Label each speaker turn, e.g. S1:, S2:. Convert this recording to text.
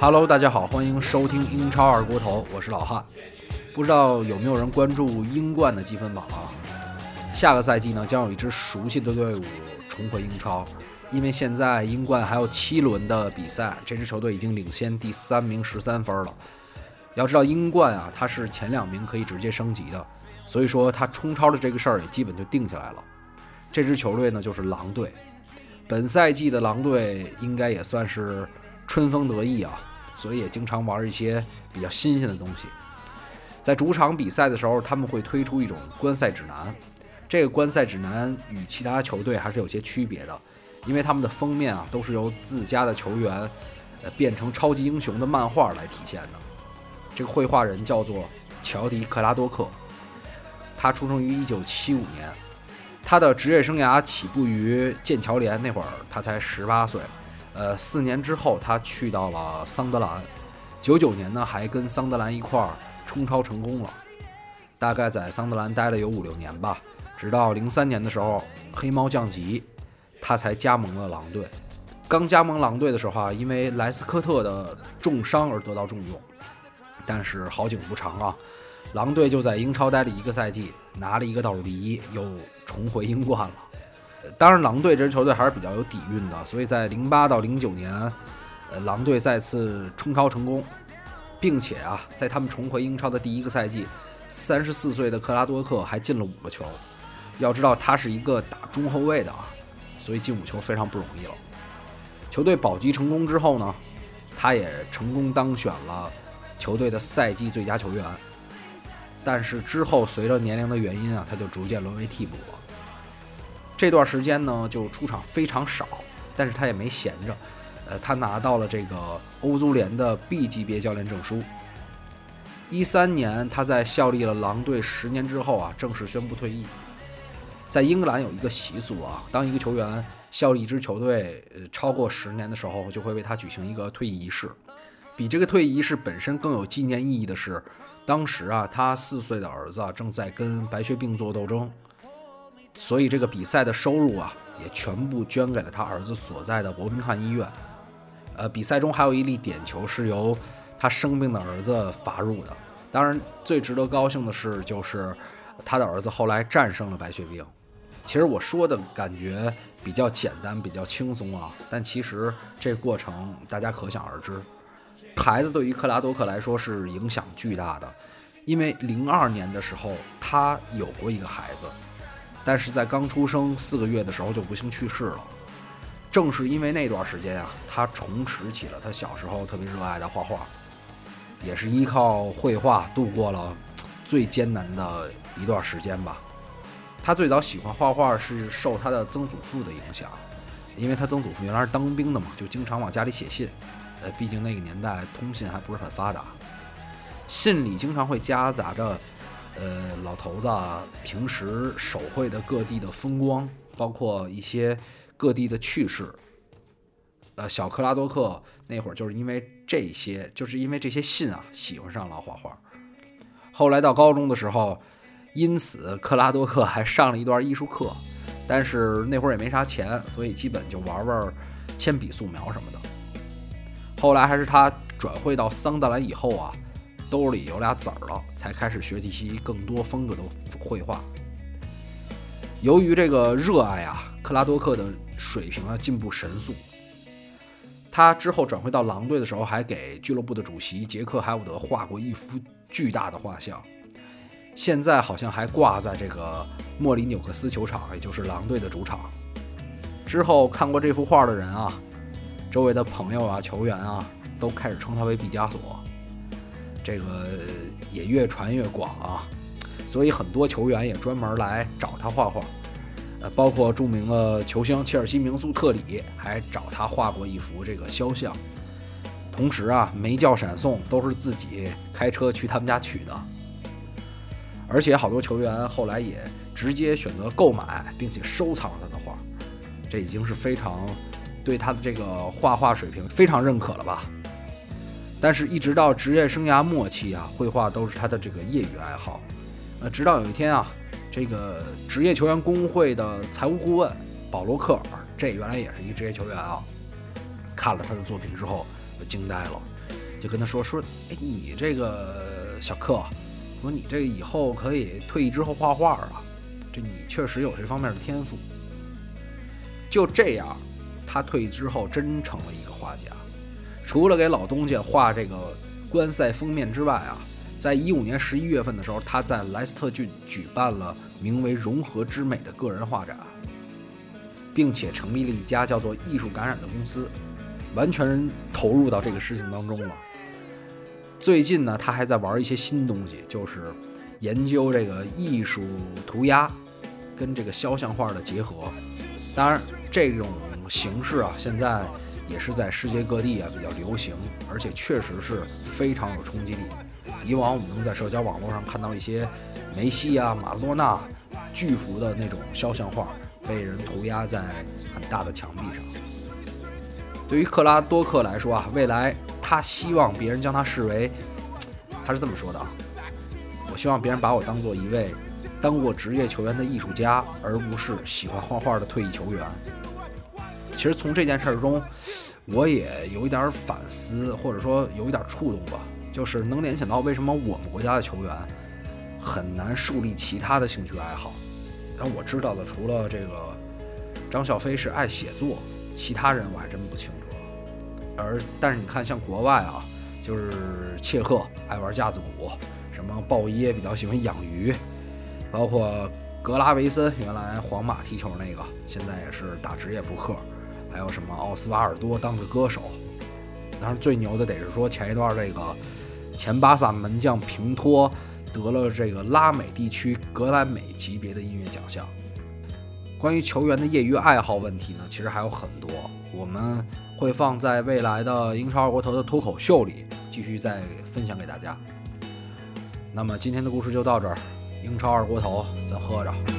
S1: Hello，大家好，欢迎收听英超二锅头，我是老汉。不知道有没有人关注英冠的积分榜啊？下个赛季呢，将有一支熟悉的队伍重回英超，因为现在英冠还有七轮的比赛，这支球队已经领先第三名十三分了。要知道英冠啊，它是前两名可以直接升级的，所以说它冲超的这个事儿也基本就定下来了。这支球队呢就是狼队，本赛季的狼队应该也算是春风得意啊，所以也经常玩一些比较新鲜的东西。在主场比赛的时候，他们会推出一种观赛指南。这个观赛指南与其他球队还是有些区别的，因为他们的封面啊都是由自家的球员，呃变成超级英雄的漫画来体现的。这个绘画人叫做乔迪·克拉多克，他出生于1975年，他的职业生涯起步于剑桥联，那会儿他才十八岁。呃，四年之后他去到了桑德兰，九九年呢还跟桑德兰一块儿冲超成功了。大概在桑德兰待了有五六年吧，直到零三年的时候黑猫降级，他才加盟了狼队。刚加盟狼队的时候啊，因为莱斯科特的重伤而得到重用，但是好景不长啊，狼队就在英超待了一个赛季，拿了一个倒数第一，又重回英冠了。当然，狼队这支球队还是比较有底蕴的，所以在零八到零九年，呃，狼队再次冲超成功，并且啊，在他们重回英超的第一个赛季，三十四岁的克拉多克还进了五个球。要知道他是一个打中后卫的啊，所以进五球非常不容易了。球队保级成功之后呢，他也成功当选了球队的赛季最佳球员。但是之后随着年龄的原因啊，他就逐渐沦为替补了。这段时间呢，就出场非常少，但是他也没闲着，呃，他拿到了这个欧足联的 B 级别教练证书。一三年，他在效力了狼队十年之后啊，正式宣布退役。在英格兰有一个习俗啊，当一个球员效力一支球队呃超过十年的时候，就会为他举行一个退役仪式。比这个退役仪式本身更有纪念意义的是，当时啊，他四岁的儿子正在跟白血病做斗争，所以这个比赛的收入啊，也全部捐给了他儿子所在的伯明翰医院。呃，比赛中还有一粒点球是由他生病的儿子罚入的。当然，最值得高兴的是，就是他的儿子后来战胜了白血病。其实我说的感觉比较简单，比较轻松啊，但其实这过程大家可想而知。孩子对于克拉多克来说是影响巨大的，因为零二年的时候他有过一个孩子，但是在刚出生四个月的时候就不幸去世了。正是因为那段时间啊，他重拾起了他小时候特别热爱的画画，也是依靠绘画度过了最艰难的一段时间吧。他最早喜欢画画是受他的曾祖父的影响，因为他曾祖父原来是当兵的嘛，就经常往家里写信。呃，毕竟那个年代通信还不是很发达，信里经常会夹杂着，呃，老头子平时手绘的各地的风光，包括一些各地的趣事。呃，小克拉多克那会儿就是因为这些，就是因为这些信啊，喜欢上了画画。后来到高中的时候，因此克拉多克还上了一段艺术课，但是那会儿也没啥钱，所以基本就玩玩铅笔素描什么的。后来还是他转会到桑德兰以后啊，兜里有俩子儿了，才开始学习更多风格的绘画。由于这个热爱啊，克拉多克的水平啊进步神速。他之后转会到狼队的时候，还给俱乐部的主席杰克海伍德画过一幅巨大的画像，现在好像还挂在这个莫里纽克斯球场，也就是狼队的主场。之后看过这幅画的人啊，周围的朋友啊、球员啊，都开始称他为毕加索，这个也越传越广啊，所以很多球员也专门来找他画画。呃，包括著名的球星切尔西名宿特里还找他画过一幅这个肖像。同时啊，没叫闪送都是自己开车去他们家取的。而且好多球员后来也直接选择购买并且收藏了他的画，这已经是非常对他的这个画画水平非常认可了吧。但是，一直到职业生涯末期啊，绘画都是他的这个业余爱好。呃，直到有一天啊，这个职业球员工会的财务顾问保罗·克尔，这原来也是一职业球员啊，看了他的作品之后惊呆了，就跟他说说：“哎，你这个小克，说你这以后可以退役之后画画啊，这你确实有这方面的天赋。”就这样，他退役之后真成了一个画家。除了给老东家画这个观赛封面之外啊，在一五年十一月份的时候，他在莱斯特郡举办了名为“融合之美”的个人画展，并且成立了一家叫做“艺术感染”的公司，完全投入到这个事情当中了。最近呢，他还在玩一些新东西，就是研究这个艺术涂鸦跟这个肖像画的结合。当然，这种形式啊，现在。也是在世界各地啊比较流行，而且确实是非常有冲击力。以往我们能在社交网络上看到一些梅西啊、马拉多纳巨幅的那种肖像画被人涂鸦在很大的墙壁上。对于克拉多克来说啊，未来他希望别人将他视为，他是这么说的啊：我希望别人把我当做一位 当过职业球员的艺术家，而不是喜欢画画的退役球员。其实从这件事中，我也有一点反思，或者说有一点触动吧，就是能联想到为什么我们国家的球员很难树立其他的兴趣爱好。但我知道的，除了这个张小飞是爱写作，其他人我还真不清楚。而但是你看，像国外啊，就是切赫爱玩架子鼓，什么鲍耶比较喜欢养鱼，包括格拉维森原来皇马踢球那个，现在也是打职业扑克。还有什么奥斯瓦尔多当个歌手，当然最牛的得是说前一段这个前巴萨门将平托得了这个拉美地区格莱美级别的音乐奖项。关于球员的业余爱好问题呢，其实还有很多，我们会放在未来的英超二锅头的脱口秀里继续再分享给大家。那么今天的故事就到这儿，英超二锅头，咱喝着。